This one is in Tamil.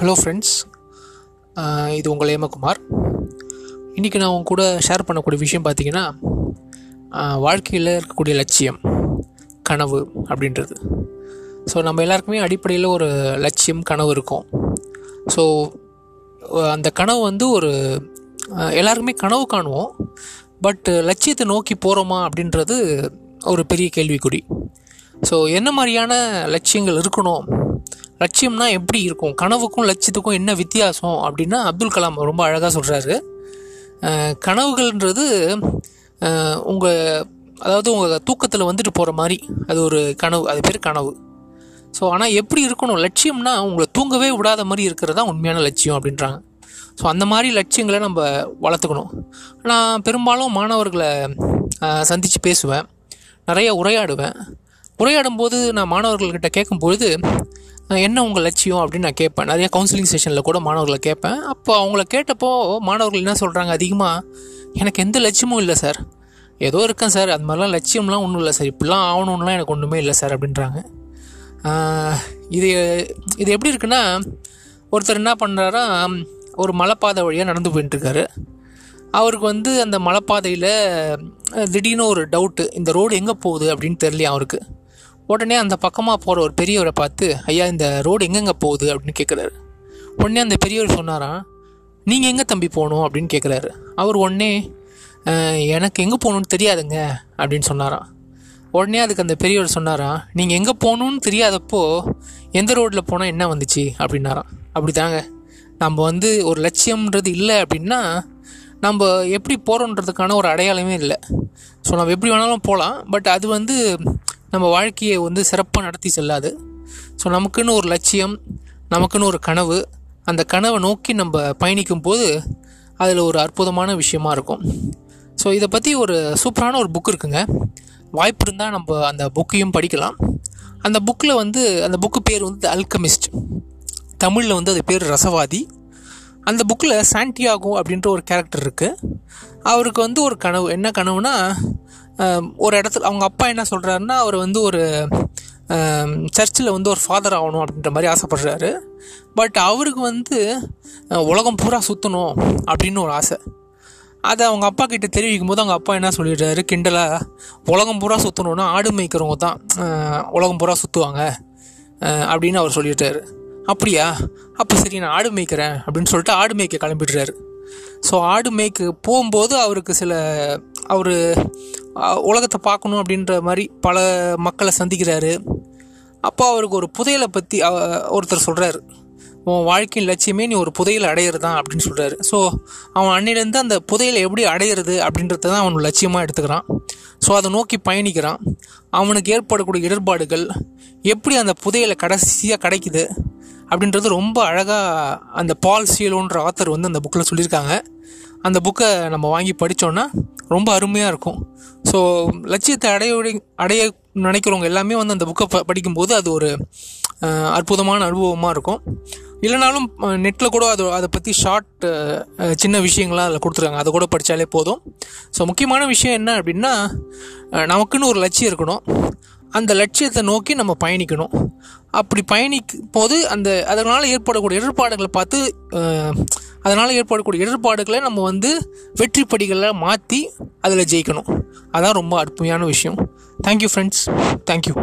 ஹலோ ஃப்ரெண்ட்ஸ் இது உங்கள் ஏமகுமார் இன்றைக்கி நான் உங்க கூட ஷேர் பண்ணக்கூடிய விஷயம் பார்த்தீங்கன்னா வாழ்க்கையில் இருக்கக்கூடிய லட்சியம் கனவு அப்படின்றது. ஸோ நம்ம எல்லாருக்குமே அடிப்படையில் ஒரு லட்சியம் கனவு இருக்கும். ஸோ அந்த கனவு வந்து ஒரு எல்லாருக்குமே கனவு காணுவோம். பட் லட்சியத்தை நோக்கி போகிறோமா அப்படின்றது ஒரு பெரிய கேள்விக்குறி. ஸோ என்ன மாதிரியான லட்சியங்கள் இருக்கணும்? லட்சியம்னா எப்படி இருக்கும்? கனவுக்கும் லட்சியத்துக்கும் என்ன வித்தியாசம் அப்படின்னா அப்துல் கலாம் ரொம்ப அழகாக சொல்கிறாரு கனவுகள்ன்றது உங்கள் அதாவது உங்கள் தூக்கத்தில் வந்துட்டு போகிற மாதிரி. அது ஒரு கனவு அது பேர் கனவு. ஸோ ஆனால் எப்படி இருக்கணும்? லட்சியம்னா உங்களை தூங்கவே விடாத மாதிரி இருக்கிறது தான் உண்மையான லட்சியம் அப்படின்றாங்க. ஸோ அந்த மாதிரி லட்சியங்களை நம்ம வளர்த்துக்கணும். நான் பெரும்பாலும் மாணவர்களை சந்தித்து பேசுவேன். நிறைய உரையாடுவேன். உரையாடும் போது நான் மாணவர்கள்கிட்ட கேட்கும்பொழுது என்ன உங்கள் லட்சியம் அப்படின்னு நான் கேட்பேன். நிறைய கவுன்சிலிங் செஷனில் கூட மாணவர்களை கேட்பேன். அப்போ அவங்கள கேட்டப்போ மாணவர்கள் என்ன சொல்கிறாங்க அதிகமாக எனக்கு எந்த லட்சியமும் இல்லை சார் ஏதோ இருக்கேன் சார் அது மாதிரிலாம் லட்சியம்லாம் ஒன்றும் இல்லை சார் இப்படிலாம் ஆகணும்லாம் எனக்கு ஒன்றுமே இல்லை சார் அப்படின்றாங்க. இது இது எப்படி இருக்குன்னா ஒருத்தர் என்ன பண்ணுறாரா ஒரு மலைப்பாதை வழியாக நடந்து போயிட்டுருக்காரு அவருக்கு வந்து அந்த மலைப்பாதையில் திடீர்னு ஒரு டவுட்டு இந்த ரோடு எங்கே போகுது அப்படின்னு தெரியலையா அவருக்கு? உடனே அந்த பக்கமாக போகிற ஒரு பெரியவரை பார்த்து ஐயா இந்த ரோடு எங்கெங்கே போகுது? அப்படின்னு கேட்குறாரு உடனே அந்த பெரியவர் சொன்னாராம் நீங்கள் எங்கே தம்பி போகணும்? அப்படின்னு கேட்குறாரு அவர் உடனே எனக்கு எங்கே போகணுன்னு தெரியாதுங்க அப்படின்னு சொன்னாராம். உடனே அதுக்கு அந்த பெரியவர் சொன்னாராம் நீங்கள் எங்கே போகணுன்னு தெரியாதப்போ எந்த ரோட்டில் போனால் என்ன வந்துச்சு? அப்படின்னாராம். அப்படி தாங்க நம்ம வந்து ஒரு லட்சியம்ன்றது இல்லை அப்படின்னா நம்ம எப்படி போகிறோன்றதுக்கான ஒரு அடையாளமே இல்லை. ஸோ நம்ம எப்படி வேணாலும் போகலாம் பட் அது வந்து நம்ம வாழ்க்கையை வந்து சிறப்பாக நடத்தி செல்லாது. ஸோ நமக்குன்னு ஒரு லட்சியம் நமக்குன்னு ஒரு கனவு அந்த கனவை நோக்கி நம்ம பயணிக்கும் போது அதில் ஒரு அற்புதமான விஷயமா இருக்கும். ஸோ இதை பற்றி ஒரு சூப்பரான ஒரு புக் இருக்குங்க. வாய்ப்பு இருந்தால் நம்ம அந்த புக்கையும் படிக்கலாம். அந்த புக்கில் வந்து அந்த புக்கு பேர் வந்து அல்கமிஸ்ட் தமிழில் வந்து அது பேர் ரசவாதி. அந்த புக்கில் சாண்டியாகோ அப்படின்ற ஒரு கேரக்டர் இருக்குது அவருக்கு வந்து ஒரு கனவு. என்ன கனவுனா ஒரு இடத்துல அவங்க அப்பா என்ன சொல்கிறாருன்னா அவர் வந்து ஒரு சர்ச்சில் வந்து ஒரு ஃபாதர் ஆகணும் அப்படின்ற மாதிரி ஆசைப்படுறாரு. பட் அவருக்கு வந்து உலகம் பூரா சுற்றணும் அப்படின்னு ஒரு ஆசை. அதை அவங்க அப்பா கிட்ட தெரிவிக்கும் போது அவங்க அப்பா என்ன சொல்லிடுறாரு? கிண்டலாக உலகம் பூரா சுற்றணுன்னா ஆடு மேய்க்கிறவங்க தான் உலகம் பூரா சுற்றுவாங்க அப்படின்னு அவர் சொல்லிட்டாரு. அப்படியா? அப்போ சரி நான் ஆடு மேய்க்கிறேன் அப்படின்னு சொல்லிட்டு ஆடு மேய்க்க கிளம்பிடுறாரு. ஸோ ஆடு மேய்க்க போகும்போது அவருக்கு சில அவர் உலகத்தை பார்க்கணும் அப்படின்ற மாதிரி பல மக்களை சந்திக்கிறாரு. அப்போ அவருக்கு ஒரு புதையலை பற்றி ஒருத்தர் சொல்கிறாரு உன் வாழ்க்கையின் லட்சியமே நீ ஒரு புதையலை அடையிறது? தான் அப்படின்னு சொல்கிறாரு ஸோ அவன் அன்னிலேருந்து அந்த புதையலை எப்படி அடையிறது அப்படின்றத தான் அவன் லட்சியமாக எடுத்துக்கிறான். ஸோ அதை நோக்கி பயணிக்கிறான். அவனுக்கு ஏற்படக்கூடிய இடர்பாடுகள் எப்படி அந்த புதையலை கடைசியாக கிடைக்குது? அப்படின்றது ரொம்ப அழகாக அந்த பால் சீலோன்ற ஆத்தர் வந்து அந்த புக்கில் சொல்லியிருக்காங்க. அந்த புக்கை நம்ம வாங்கி படித்தோன்னா ரொம்ப அருமையாக இருக்கும். ஸோ லட்சியத்தை அடைய அடைய நினைக்கிறவங்க எல்லாமே வந்து அந்த புக்கை ப படிக்கும்போது அது ஒரு அற்புதமான அனுபவமாக இருக்கும். இல்லைனாலும் நெட்டில் கூட அது அதை பற்றி ஷார்ட் சின்ன விஷயங்கள்லாம் அதில் கொடுத்துருக்காங்க. அதை கூட படித்தாலே போதும். ஸோ முக்கியமான விஷயம் என்ன அப்படின்னா நமக்குன்னு ஒரு லட்சியம் இருக்கணும். அந்த லட்சியத்தை நோக்கி நம்ம பயணிக்கணும். அப்படி பயணிக்கும் போது அந்த அதனால் ஏற்படக்கூடிய இடர்பாடுகளை பார்த்து அதனால் ஏற்படக்கூடிய இடர்பாடுகளை நம்ம வந்து வெற்றி படிகளில் மாற்றி அதில் ஜெயிக்கணும். அதான் ரொம்ப அற்புதமான விஷயம். Thank you friends thank you